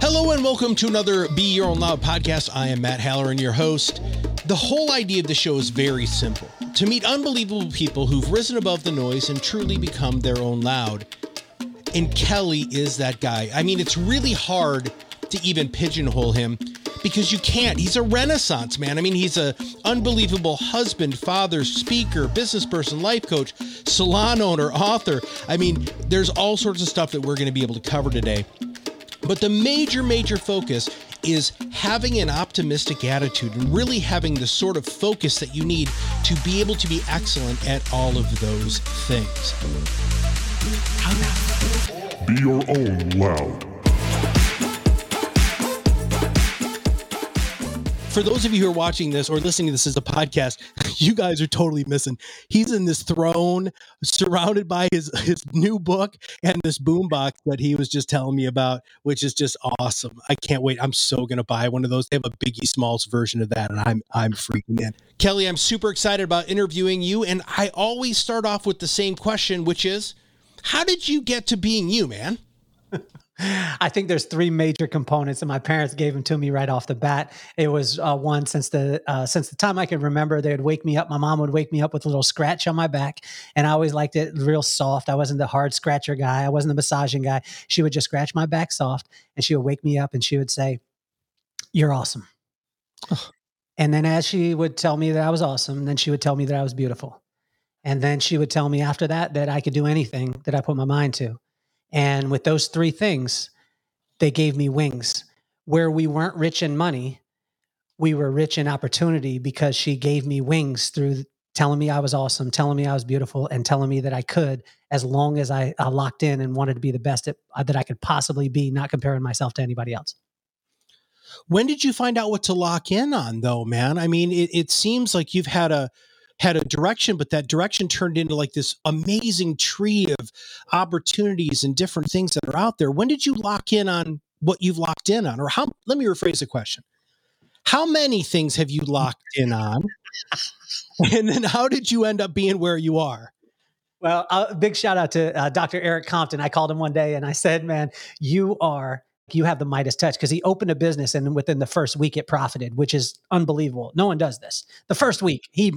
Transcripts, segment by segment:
Hello and welcome to another Be Your Own Loud podcast. I am Matt Halloran, your host. The whole idea of the show is very simple to meet unbelievable people who've risen above the noise and truly become their own loud. And Kelly is that guy. I mean, it's really hard to even pigeonhole him because you can't. He's a renaissance man. I mean, he's a unbelievable husband, father, speaker, business person, life coach, salon owner, author. I mean, there's all sorts of stuff that we're going to be able to cover today. But the major, major focus is having an optimistic attitude and really having the sort of focus that you need to be able to be excellent at all of those things. Be your own loud. For those of you who are watching this or listening to this as a podcast, you guys are totally missing. He's in this throne, surrounded by his his new book and this boombox that he was just telling me about, which is just awesome. I can't wait. I'm so gonna buy one of those. They have a Biggie Smalls version of that, and I'm I'm freaking in. Kelly, I'm super excited about interviewing you, and I always start off with the same question, which is, how did you get to being you, man? I think there's three major components, and my parents gave them to me right off the bat. It was uh, one since the uh, since the time I can remember. They would wake me up. My mom would wake me up with a little scratch on my back, and I always liked it real soft. I wasn't the hard scratcher guy. I wasn't the massaging guy. She would just scratch my back soft, and she would wake me up, and she would say, "You're awesome." and then as she would tell me that I was awesome, then she would tell me that I was beautiful, and then she would tell me after that that I could do anything that I put my mind to. And with those three things, they gave me wings. Where we weren't rich in money, we were rich in opportunity because she gave me wings through telling me I was awesome, telling me I was beautiful, and telling me that I could as long as I, I locked in and wanted to be the best at, uh, that I could possibly be, not comparing myself to anybody else. When did you find out what to lock in on, though, man? I mean, it, it seems like you've had a had a direction, but that direction turned into like this amazing tree of opportunities and different things that are out there. When did you lock in on what you've locked in on? Or how, let me rephrase the question. How many things have you locked in on? and then how did you end up being where you are? Well, a uh, big shout out to uh, Dr. Eric Compton. I called him one day and I said, man, you are you have the Midas touch because he opened a business and within the first week it profited, which is unbelievable. No one does this. The first week he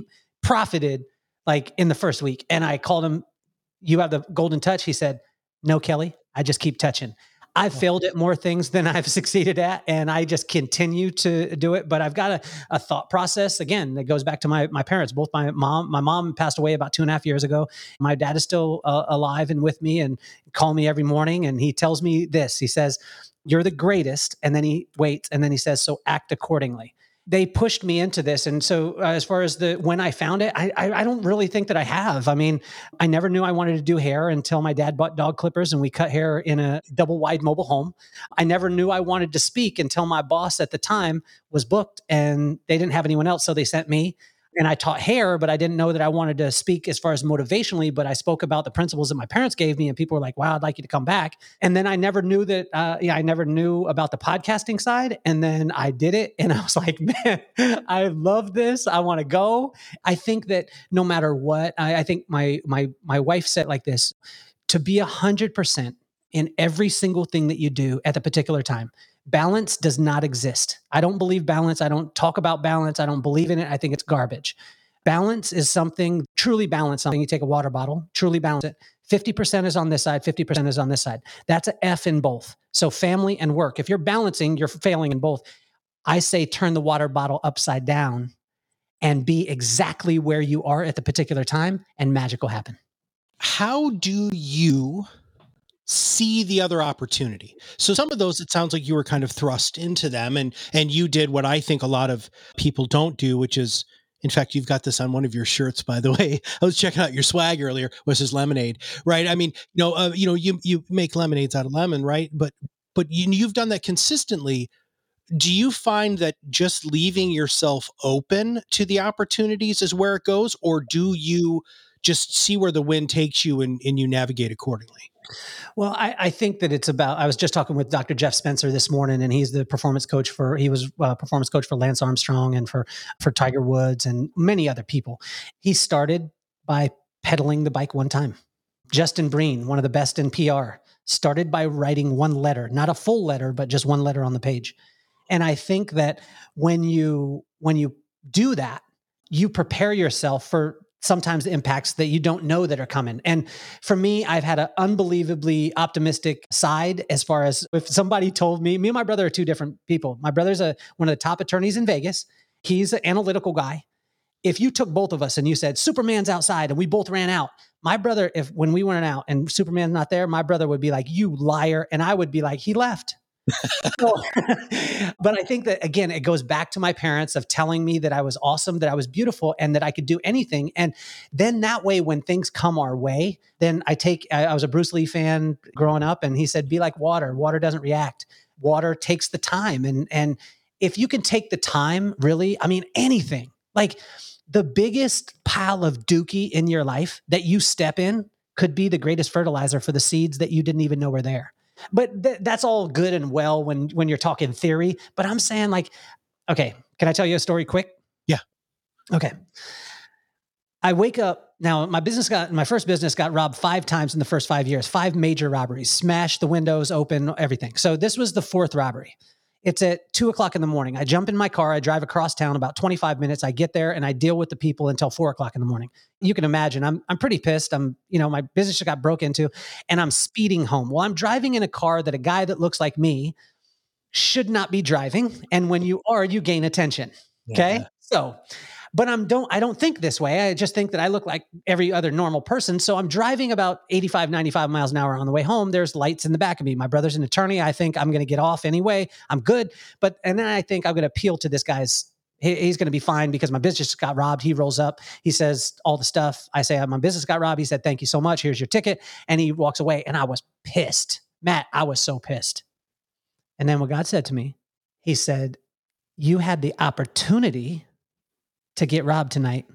profited like in the first week. And I called him, You have the golden touch. He said, No, Kelly, I just keep touching. I've failed at more things than I've succeeded at, and I just continue to do it. But I've got a, a, thought process again that goes back to my my parents. Both my mom, my mom passed away about two and a half years ago. My dad is still uh, alive and with me, and call me every morning. And he tells me this. He says, "You're the greatest," and then he waits, and then he says, "So act accordingly." They pushed me into this. And so, uh, as far as the when I found it, I, I, I don't really think that I have. I mean, I never knew I wanted to do hair until my dad bought dog clippers and we cut hair in a double wide mobile home. I never knew I wanted to speak until my boss at the time was booked and they didn't have anyone else, so they sent me and I taught hair, but I didn't know that I wanted to speak as far as motivationally. But I spoke about the principles that my parents gave me, and people were like, "Wow, I'd like you to come back." And then I never knew that. Uh, yeah, I never knew about the podcasting side, and then I did it, and I was like, "Man, I love this. I want to go." I think that no matter what, I, I think my my my wife said like this: to be a hundred percent in every single thing that you do at the particular time balance does not exist. I don't believe balance. I don't talk about balance. I don't believe in it. I think it's garbage. Balance is something truly balanced. Something you take a water bottle, truly balance it. 50% is on this side, 50% is on this side. That's a F in both. So family and work. If you're balancing, you're failing in both. I say turn the water bottle upside down and be exactly where you are at the particular time, and magic will happen. How do you see the other opportunity. So some of those it sounds like you were kind of thrust into them and and you did what I think a lot of people don't do which is in fact you've got this on one of your shirts by the way. I was checking out your swag earlier was his lemonade, right? I mean, you know, uh, you know you you make lemonades out of lemon, right? But but you, you've done that consistently do you find that just leaving yourself open to the opportunities is where it goes or do you just see where the wind takes you and, and you navigate accordingly well, I, I, think that it's about. I was just talking with Dr. Jeff Spencer this morning, and he's the performance coach for. He was uh, performance coach for Lance Armstrong and for for Tiger Woods and many other people. He started by pedaling the bike one time. Justin Breen, one of the best in PR, started by writing one letter, not a full letter, but just one letter on the page. And I think that when you when you do that, you prepare yourself for sometimes impacts that you don't know that are coming. And for me, I've had an unbelievably optimistic side as far as if somebody told me, me and my brother are two different people. My brother's a one of the top attorneys in Vegas. He's an analytical guy. If you took both of us and you said Superman's outside and we both ran out, my brother, if when we went out and Superman's not there, my brother would be like, "You liar," and I would be like, "He left." So, but I think that again, it goes back to my parents of telling me that I was awesome, that I was beautiful, and that I could do anything. And then that way, when things come our way, then I take. I, I was a Bruce Lee fan growing up, and he said, "Be like water. Water doesn't react. Water takes the time." And and if you can take the time, really, I mean, anything like the biggest pile of dookie in your life that you step in could be the greatest fertilizer for the seeds that you didn't even know were there. But th- that's all good and well when when you're talking theory. But I'm saying like, okay, can I tell you a story quick? Yeah. Okay. I wake up now. My business got my first business got robbed five times in the first five years. Five major robberies, smashed the windows, open everything. So this was the fourth robbery. It's at two o'clock in the morning. I jump in my car. I drive across town about 25 minutes. I get there and I deal with the people until four o'clock in the morning. You can imagine I'm I'm pretty pissed. I'm you know my business just got broke into, and I'm speeding home. Well, I'm driving in a car that a guy that looks like me should not be driving. And when you are, you gain attention. Okay, so but I'm don't I don't think this way. I just think that I look like every other normal person. So I'm driving about 85, 95 miles an hour on the way home. There's lights in the back of me. My brother's an attorney. I think I'm going to get off anyway. I'm good. But and then I think I'm going to appeal to this guy's he's going to be fine because my business got robbed. He rolls up. He says all the stuff. I say my business got robbed. He said thank you so much. Here's your ticket, and he walks away. And I was pissed, Matt. I was so pissed. And then what God said to me, He said, "You had the opportunity to get robbed tonight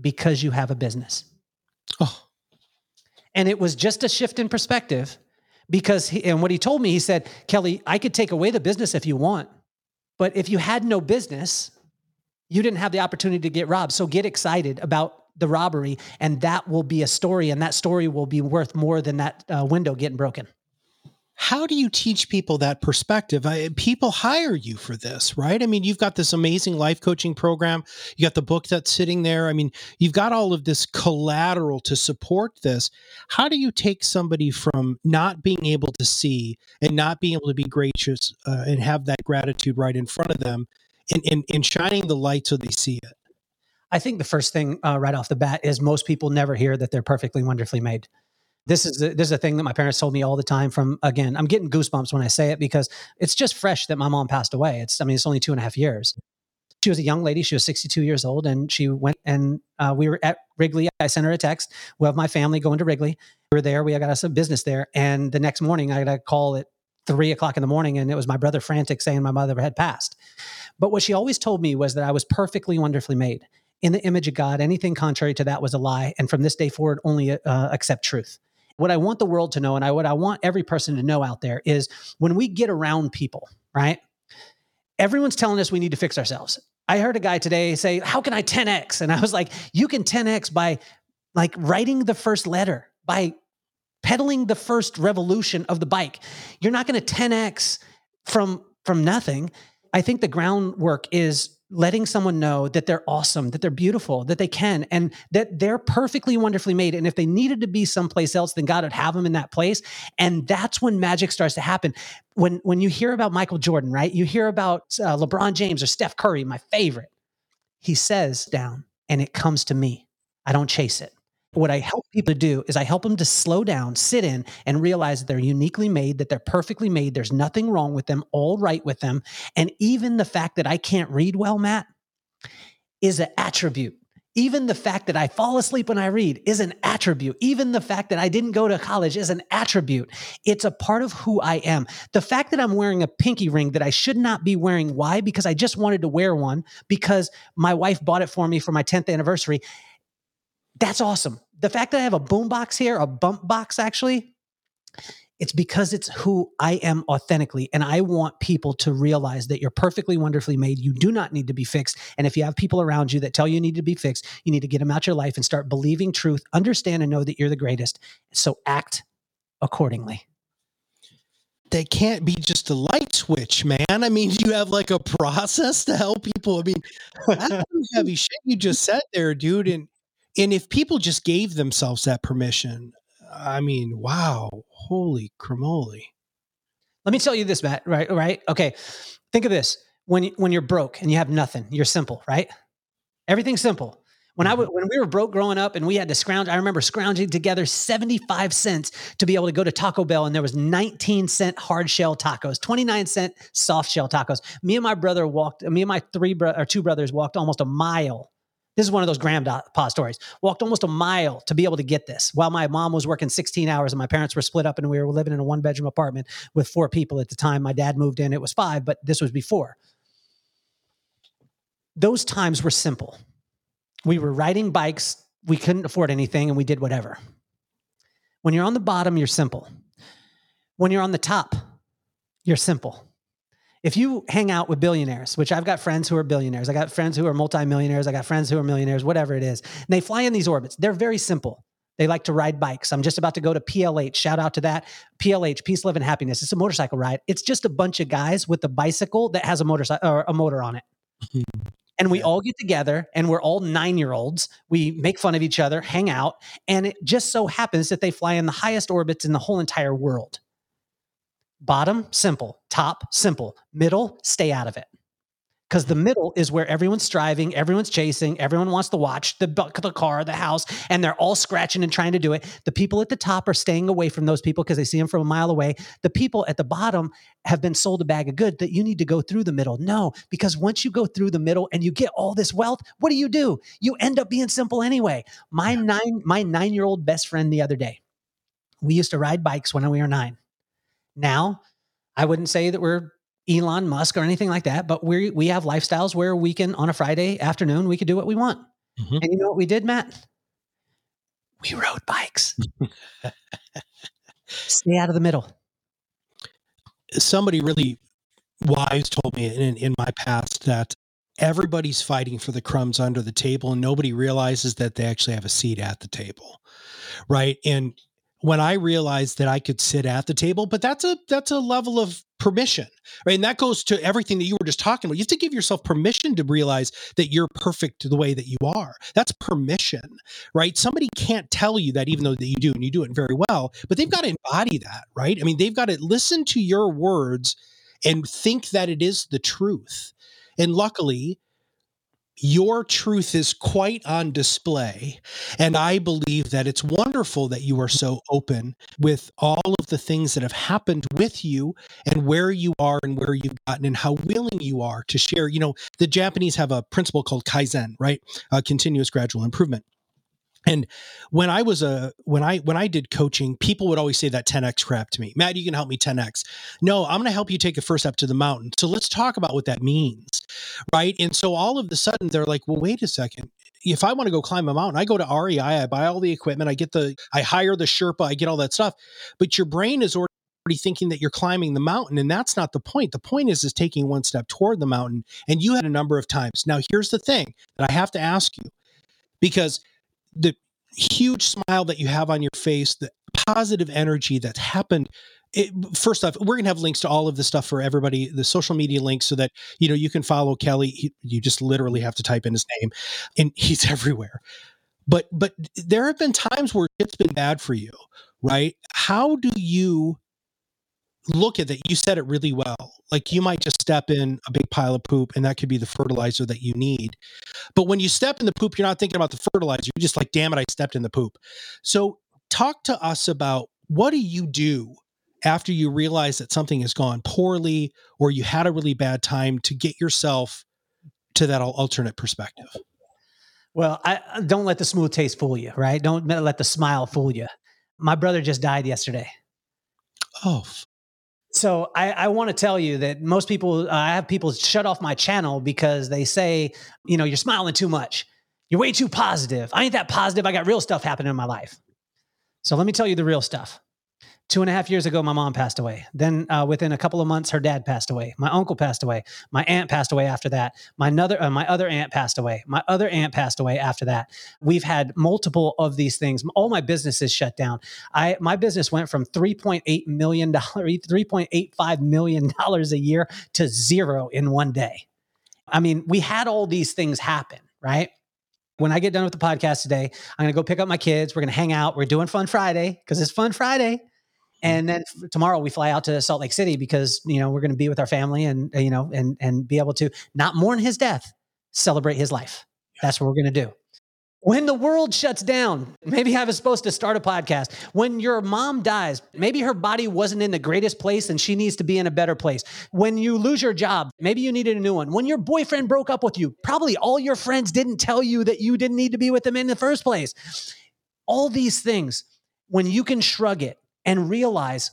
because you have a business." Oh, And it was just a shift in perspective because he, and what he told me, he said, Kelly, I could take away the business if you want, but if you had no business, you didn't have the opportunity to get robbed. So get excited about the robbery, and that will be a story, and that story will be worth more than that uh, window getting broken. How do you teach people that perspective? I, people hire you for this, right? I mean, you've got this amazing life coaching program. You got the book that's sitting there. I mean, you've got all of this collateral to support this. How do you take somebody from not being able to see and not being able to be gracious uh, and have that gratitude right in front of them and, and, and shining the light so they see it? I think the first thing uh, right off the bat is most people never hear that they're perfectly wonderfully made. This is this is a thing that my parents told me all the time. From again, I'm getting goosebumps when I say it because it's just fresh that my mom passed away. It's I mean it's only two and a half years. She was a young lady. She was 62 years old, and she went and uh, we were at Wrigley. I sent her a text. We have my family going to Wrigley. We were there. We got us a business there, and the next morning I got a call at three o'clock in the morning, and it was my brother frantic saying my mother had passed. But what she always told me was that I was perfectly wonderfully made in the image of God. Anything contrary to that was a lie. And from this day forward, only uh, accept truth. What I want the world to know, and I, what I want every person to know out there is when we get around people, right? Everyone's telling us we need to fix ourselves. I heard a guy today say, How can I 10x? And I was like, You can 10x by like writing the first letter, by pedaling the first revolution of the bike. You're not going to 10x from from nothing. I think the groundwork is letting someone know that they're awesome, that they're beautiful, that they can, and that they're perfectly wonderfully made. And if they needed to be someplace else, then God would have them in that place. And that's when magic starts to happen. When when you hear about Michael Jordan, right? You hear about uh, LeBron James or Steph Curry, my favorite. He says down, and it comes to me. I don't chase it. What I help people to do is I help them to slow down, sit in, and realize that they're uniquely made, that they're perfectly made. There's nothing wrong with them, all right with them. And even the fact that I can't read well, Matt, is an attribute. Even the fact that I fall asleep when I read is an attribute. Even the fact that I didn't go to college is an attribute. It's a part of who I am. The fact that I'm wearing a pinky ring that I should not be wearing, why? Because I just wanted to wear one because my wife bought it for me for my 10th anniversary. That's awesome. The fact that I have a boom box here, a Bumpboxx actually, it's because it's who I am authentically. And I want people to realize that you're perfectly wonderfully made. You do not need to be fixed. And if you have people around you that tell you you need to be fixed, you need to get them out of your life and start believing truth, understand and know that you're the greatest. So act accordingly. they can't be just a light switch, man. I mean, you have like a process to help people. I mean, that's heavy shit you just said there, dude. And and if people just gave themselves that permission, I mean, wow, holy cremoli. Let me tell you this, Matt. Right, right. Okay, think of this: when you, when you're broke and you have nothing, you're simple, right? Everything's simple. When I mm-hmm. w- when we were broke growing up and we had to scrounge, I remember scrounging together 75 cents to be able to go to Taco Bell and there was 19 cent hard shell tacos, 29 cent soft shell tacos. Me and my brother walked, me and my three bro- or two brothers walked almost a mile. This is one of those grandpa stories. Walked almost a mile to be able to get this while my mom was working 16 hours and my parents were split up and we were living in a one bedroom apartment with four people at the time. My dad moved in, it was five, but this was before. Those times were simple we were riding bikes. We couldn't afford anything and we did whatever. When you're on the bottom, you're simple. When you're on the top, you're simple. If you hang out with billionaires, which I've got friends who are billionaires, I got friends who are multimillionaires, I got friends who are millionaires, whatever it is, and they fly in these orbits. They're very simple. They like to ride bikes. I'm just about to go to PLH. Shout out to that. PLH, Peace, Love, and Happiness. It's a motorcycle ride. It's just a bunch of guys with a bicycle that has a motorcycle or a motor on it and we all get together and we're all nine year olds. We make fun of each other, hang out, and it just so happens that they fly in the highest orbits in the whole entire world. Bottom, simple. Top, simple. Middle, stay out of it because the middle is where everyone's striving, everyone's chasing, everyone wants to watch the, the car, the house, and they're all scratching and trying to do it. The people at the top are staying away from those people because they see them from a mile away. The people at the bottom have been sold a bag of good that you need to go through the middle. No, because once you go through the middle and you get all this wealth, what do you do? You end up being simple anyway. My nine, my nine-year-old best friend the other day, we used to ride bikes when we were nine. Now, I wouldn't say that we're Elon Musk or anything like that, but we we have lifestyles where we can on a Friday afternoon we could do what we want. Mm-hmm. And you know what we did, Matt? We rode bikes. Stay out of the middle. Somebody really wise told me in, in my past that everybody's fighting for the crumbs under the table and nobody realizes that they actually have a seat at the table right and when I realized that I could sit at the table, but that's a that's a level of permission, right? And that goes to everything that you were just talking about. You have to give yourself permission to realize that you're perfect the way that you are. That's permission, right? Somebody can't tell you that even though that you do and you do it very well, but they've got to embody that, right? I mean, they've got to listen to your words and think that it is the truth. And luckily, your truth is quite on display. And I believe that it's wonderful that you are so open with all of the things that have happened with you and where you are and where you've gotten and how willing you are to share. You know, the Japanese have a principle called Kaizen, right? Uh, continuous gradual improvement. And when I was a when I when I did coaching, people would always say that 10x crap to me. Matt, you can help me 10x. No, I'm going to help you take a first step to the mountain. So let's talk about what that means, right? And so all of the sudden they're like, well, wait a second. If I want to go climb a mountain, I go to REI, I buy all the equipment, I get the, I hire the Sherpa, I get all that stuff. But your brain is already thinking that you're climbing the mountain and that's not the point the point is is taking one step toward the mountain and you had a number of times now here's the thing that i have to ask you because the huge smile that you have on your face, the positive energy that's happened. It, first off, we're gonna have links to all of the stuff for everybody, the social media links, so that you know you can follow Kelly. He, you just literally have to type in his name, and he's everywhere. But but there have been times where it's been bad for you, right? How do you look at that? You said it really well. Like you might just step in a big pile of poop, and that could be the fertilizer that you need. But when you step in the poop, you're not thinking about the fertilizer. You're just like, damn it, I stepped in the poop. So talk to us about what do you do after you realize that something has gone poorly or you had a really bad time to get yourself to that alternate perspective? Well, I uh, don't let the smooth taste fool you, right? Don't let the smile fool you. My brother just died yesterday. Oh, so I, I want to tell you that most people, uh, I have people shut off my channel because they say, you know, you're smiling too much. You're way too positive. I ain't that positive. I got real stuff happening in my life. So let me tell you the real stuff. Two and a half years ago, my mom passed away. Then, uh, within a couple of months, her dad passed away. My uncle passed away. My aunt passed away after that. My another, uh, my other aunt passed away. My other aunt passed away after that. We've had multiple of these things. All my businesses shut down. I my business went from three point eight million dollar, three point eight five million dollars a year to zero in one day. I mean, we had all these things happen, right? When I get done with the podcast today, I'm going to go pick up my kids. We're going to hang out. We're doing Fun Friday because it's Fun Friday. Mm. And then tomorrow we fly out to Salt Lake City because, you know, we're going to be with our family and, you know, and, and be able to not mourn his death, celebrate his life. That's what we're going to do. When the world shuts down, maybe I was supposed to start a podcast. When your mom dies, maybe her body wasn't in the greatest place and she needs to be in a better place. When you lose your job, maybe you needed a new one. When your boyfriend broke up with you, probably all your friends didn't tell you that you didn't need to be with them in the first place. All these things, when you can shrug it and realize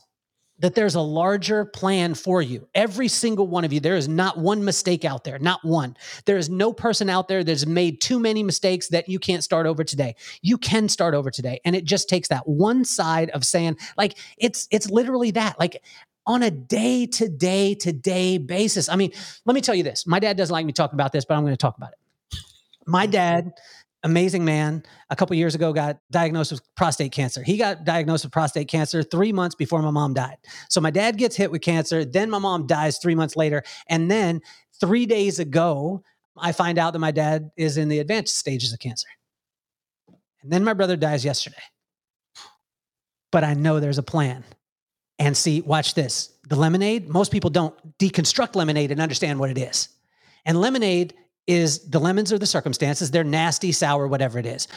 that there's a larger plan for you. Every single one of you, there is not one mistake out there, not one. There is no person out there that's made too many mistakes that you can't start over today. You can start over today. And it just takes that one side of saying, like, it's it's literally that. Like on a day to day to day basis. I mean, let me tell you this. My dad doesn't like me talking about this, but I'm going to talk about it. My dad amazing man a couple years ago got diagnosed with prostate cancer. He got diagnosed with prostate cancer three months before my mom died. So my dad gets hit with cancer then my mom dies three months later and then three days ago i find out that my dad is in the advanced stages of cancer. And then my brother dies yesterday. But i know there's a plan. And see watch this. The lemonade most people don't deconstruct lemonade and understand what it is. And lemonade is the lemons are the circumstances. They're nasty, sour, whatever it is.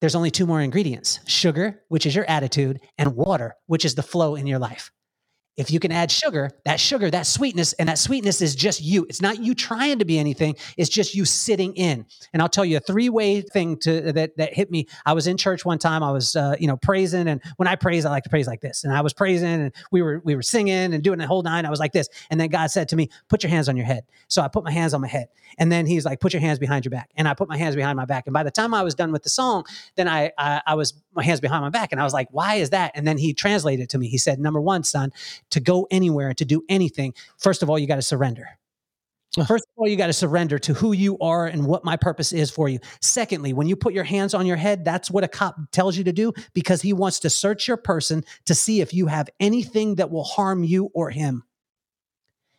There's only two more ingredients sugar, which is your attitude, and water, which is the flow in your life. If you can add sugar, that sugar, that sweetness, and that sweetness is just you. It's not you trying to be anything. It's just you sitting in. And I'll tell you a three-way thing to that that hit me. I was in church one time. I was, uh, you know, praising, and when I praise, I like to praise like this. And I was praising, and we were we were singing and doing the whole nine. I was like this, and then God said to me, "Put your hands on your head." So I put my hands on my head, and then He's like, "Put your hands behind your back," and I put my hands behind my back. And by the time I was done with the song, then I I, I was my hands behind my back, and I was like, "Why is that?" And then He translated it to me. He said, "Number one, son." To go anywhere and to do anything, first of all, you got to surrender. First of all, you got to surrender to who you are and what my purpose is for you. Secondly, when you put your hands on your head, that's what a cop tells you to do because he wants to search your person to see if you have anything that will harm you or him.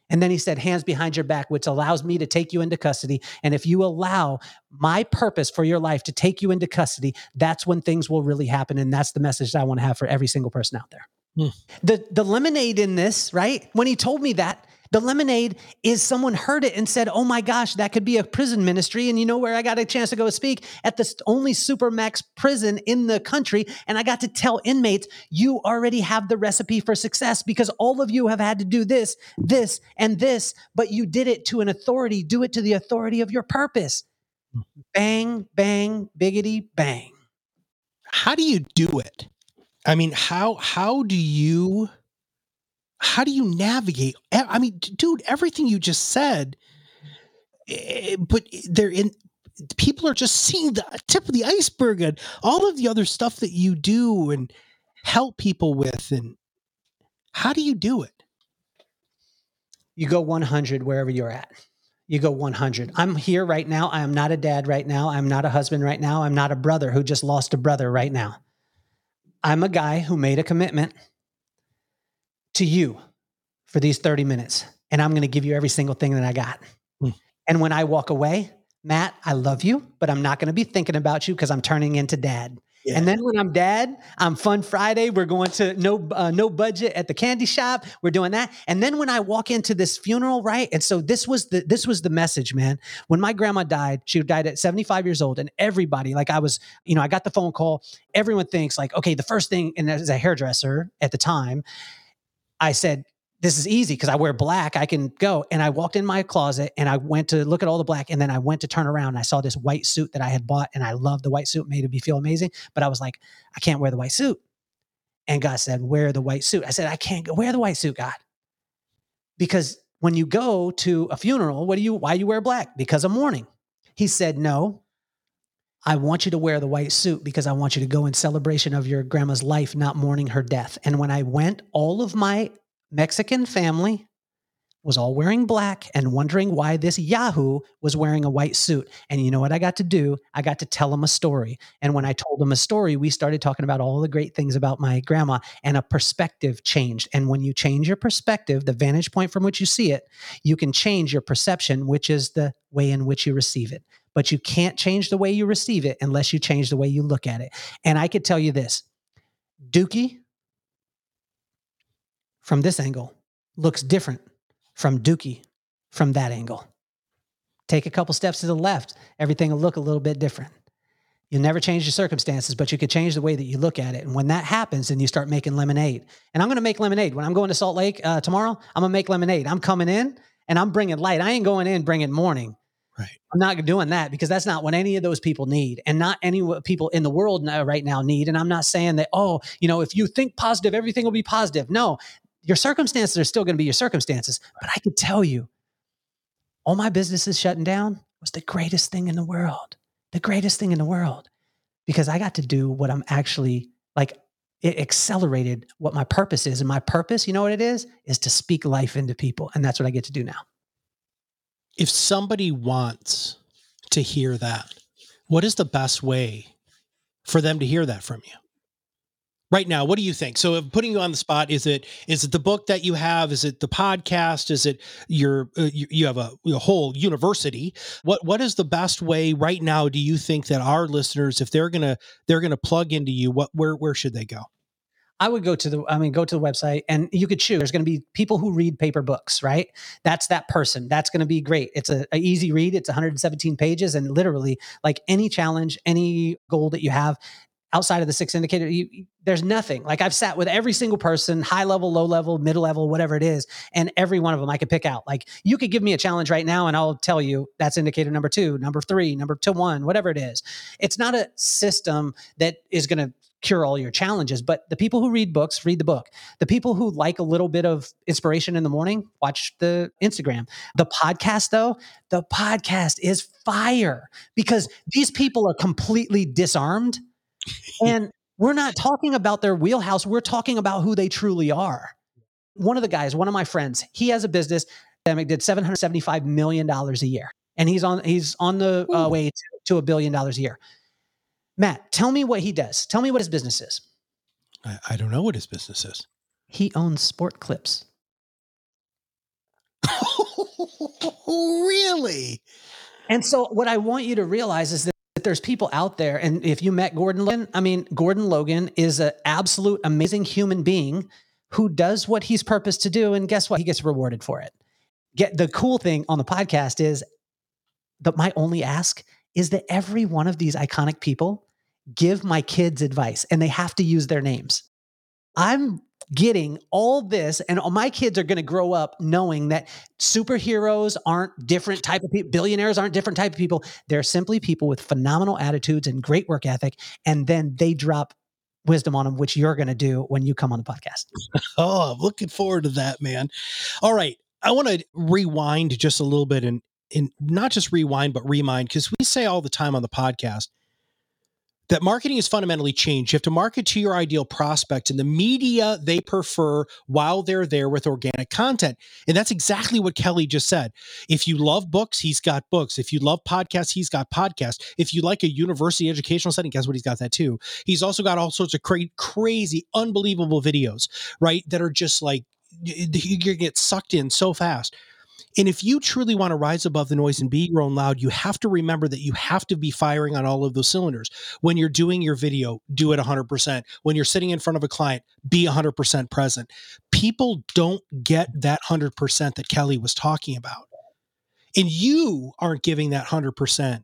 And then he said, hands behind your back, which allows me to take you into custody. And if you allow my purpose for your life to take you into custody, that's when things will really happen. And that's the message that I want to have for every single person out there. Hmm. The the lemonade in this, right? When he told me that, the lemonade is someone heard it and said, "Oh my gosh, that could be a prison ministry." And you know where I got a chance to go speak at the only supermax prison in the country, and I got to tell inmates, "You already have the recipe for success because all of you have had to do this, this, and this, but you did it to an authority. Do it to the authority of your purpose." Bang, bang, biggity, bang. How do you do it? I mean, how how do you how do you navigate? I mean, dude, everything you just said, eh, but they're in. People are just seeing the tip of the iceberg and all of the other stuff that you do and help people with. And how do you do it? you go 100 wherever you're at. You go 100. I'm here right now. I am not a dad right now. I'm not a husband right now. I'm not a brother who just lost a brother right now. I'm a guy who made a commitment to you for these 30 minutes, and I'm going to give you every single thing that I got. Hmm. And when I walk away, Matt, I love you, but I'm not going to be thinking about you because I'm turning into dad. Yeah. And then when I'm dad, I'm Fun Friday. We're going to no uh, no budget at the candy shop. We're doing that. And then when I walk into this funeral, right? And so this was the this was the message, man. When my grandma died, she died at 75 years old, and everybody, like I was, you know, I got the phone call. Everyone thinks like, okay, the first thing, and as a hairdresser at the time, I said, this is easy because I wear black. I can go. And I walked in my closet and I went to look at all the black. And then I went to turn around and I saw this white suit that I had bought. And I loved the white suit, made me feel amazing. But I was like, I can't wear the white suit. And God said, Wear the white suit. I said, I can't go wear the white suit, God. Because when you go to a funeral, what do you why you wear black? Because of mourning. He said, No. I want you to wear the white suit because I want you to go in celebration of your grandma's life, not mourning her death. And when I went, all of my Mexican family was all wearing black and wondering why this Yahoo was wearing a white suit. And you know what I got to do? I got to tell him a story. And when I told him a story, we started talking about all the great things about my grandma and a perspective changed. And when you change your perspective, the vantage point from which you see it, you can change your perception, which is the way in which you receive it. But you can't change the way you receive it unless you change the way you look at it. And I could tell you this Dookie, from this angle, looks different from Dookie from that angle. Take a couple steps to the left, everything will look a little bit different. You'll never change your circumstances, but you could change the way that you look at it. And when that happens, then you start making lemonade. And I'm going to make lemonade. When I'm going to Salt Lake uh, tomorrow, I'm going to make lemonade. I'm coming in and I'm bringing light. I ain't going in bringing morning. Right. I'm not doing that because that's not what any of those people need, and not any people in the world now, right now need. And I'm not saying that, oh, you know, if you think positive, everything will be positive. No, your circumstances are still going to be your circumstances. But I could tell you, all my businesses shutting down was the greatest thing in the world. The greatest thing in the world. Because I got to do what I'm actually like, it accelerated what my purpose is. And my purpose, you know what it is? Is to speak life into people. And that's what I get to do now. If somebody wants to hear that, what is the best way for them to hear that from you? Right now what do you think so putting you on the spot is it is it the book that you have is it the podcast is it your uh, you, you, have a, a, whole university what what is the best way right now do you think that our listeners if they're gonna they're gonna plug into you what where where should they go I would go to the, I mean, go to the website and you could choose. There's going to be people who read paper books, right? That's that person. That's going to be great. It's a, a, easy read. It's 117 pages and literally like any challenge, any goal that you have, outside of the six indicator you, there's nothing. Like i've sat with every single person high level low level middle level whatever it is and every one of them i could pick out. Like you could give me a challenge right now and i'll tell you that's indicator number two number three number two one whatever it is. It's not a system that is going to cure all your challenges but the people who read books read the book. The people who like a little bit of inspiration in the morning watch the instagram. The podcast though the podcast is fire because these people are completely disarmed and we're not talking about their wheelhouse. We're talking about who they truly are. One of the guys, one of my friends, he has a business that did $775 million a year. And he's on, he's on the uh, way to, to a billion dollars a year. Matt, tell me what he does. Tell me what his business is. I, I don't know what his business is. He owns sport clips. really? And so, what I want you to realize is that there's people out there, and if you met Gordon Logan, I mean, Gordon Logan is an absolute amazing human being who does what he's purposed to do, and guess what? He gets rewarded for it. Get the cool thing on the podcast is that my only ask is that every one of these iconic people give my kids advice, and they have to use their names. I'm getting all this and all my kids are going to grow up knowing that superheroes aren't different type of people billionaires aren't different type of people. They're simply people with phenomenal attitudes and great work ethic and then they drop wisdom on them which you're going to do when you come on the podcast. Oh i'm looking forward to that man. All right i want to rewind just a little bit and and not just rewind but remind because we say all the time on the podcast that marketing is fundamentally changed. You have to market to your ideal prospect and the media they prefer while they're there with organic content. And that's exactly what Kelly just said. If you love books, he's got books. If you love podcasts, he's got podcasts. If you like a university educational setting, guess what? He's got that too. He's also got all sorts of cra- crazy, unbelievable videos, right? That are just like, you get sucked in so fast. And if you truly want to rise above the noise and be your own loud, you have to remember that you have to be firing on all of those cylinders. When you're doing your video, do it 100%. When you're sitting in front of a client, be 100% present. People don't get that 100% that Kelly was talking about. And you aren't giving that 100%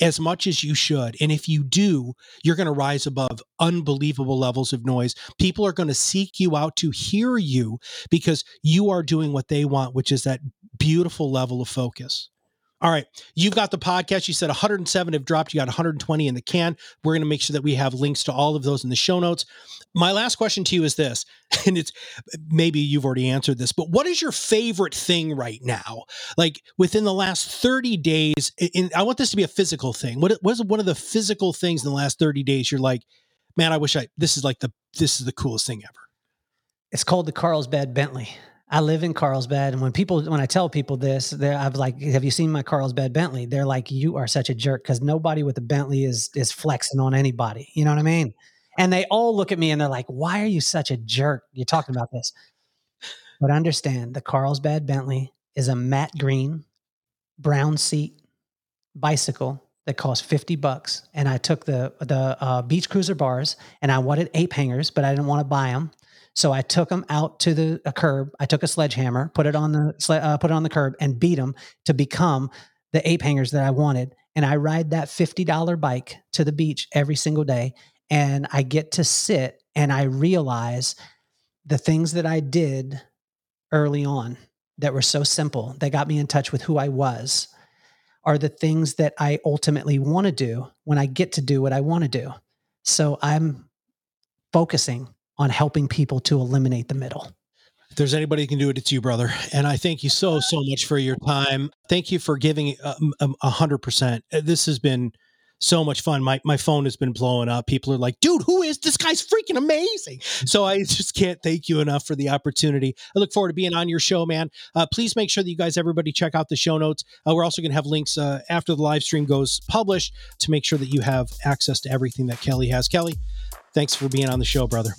as much as you should. And if you do, you're going to rise above unbelievable levels of noise. People are going to seek you out to hear you because you are doing what they want, which is that beautiful level of focus. All right. You've got the podcast. You said 107 have dropped. You got 120 in the can. We're going to make sure that we have links to all of those in the show notes. My last question to you is this, and it's maybe you've already answered this, but what is your favorite thing right now? Like within the last 30 days, and I want this to be a physical thing. What was one of the physical things in the last 30 days you're like, man, I wish I, this is like the, this is the coolest thing ever? It's called the Carlsbad Bentley. I live in Carlsbad, and when people, when I tell people this, they're I'm like, "Have you seen my Carlsbad Bentley?" They're like, "You are such a jerk," because nobody with a Bentley is is flexing on anybody. You know what I mean? And they all look at me and they're like, "Why are you such a jerk? You're talking about this." But understand, the Carlsbad Bentley is a matte green, brown seat bicycle that cost 50 bucks and i took the the uh, beach cruiser bars and i wanted ape hangers but i didn't want to buy them so I took them out to the curb. I took a sledgehammer, put it on the uh, put it on the curb, and beat them to become the ape hangers that I wanted. And I ride that fifty dollar bike to the beach every single day, and I get to sit and I realize the things that I did early on that were so simple that got me in touch with who I was are the things that I ultimately want to do when I get to do what I want to do. So I'm focusing on helping people to eliminate the middle. If there's anybody who can do it, it's you, brother. And I thank you so, so much for your time. Thank you for giving a hundred percent. Uh, this has been so much fun. My my phone has been blowing up. People are like, dude, who is this guy's freaking amazing? So I just can't thank you enough for the opportunity. I look forward to being on your show, man. Uh, please make sure that you guys, everybody, check out the show notes. Uh, we're also going to have links uh, after the live stream goes published to make sure that you have access to everything that Kelly has. Kelly, thanks for being on the show, brother.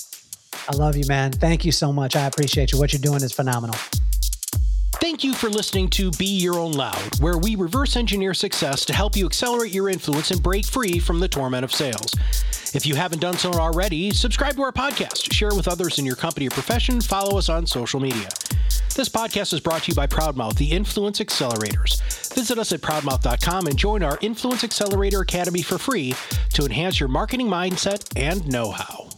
I love you, man. Thank you so much. I appreciate you. What you're doing is phenomenal. Thank you for listening to Be Your Own Loud, where we reverse engineer success to help you accelerate your influence and break free from the torment of sales. If you haven't done so already, subscribe to our podcast, share it with others in your company or profession, follow us on social media. This podcast is brought to you by Proudmouth, the Influence Accelerators. Visit us at proudmouth.com and join our Influence Accelerator Academy for free to enhance your marketing mindset and know how.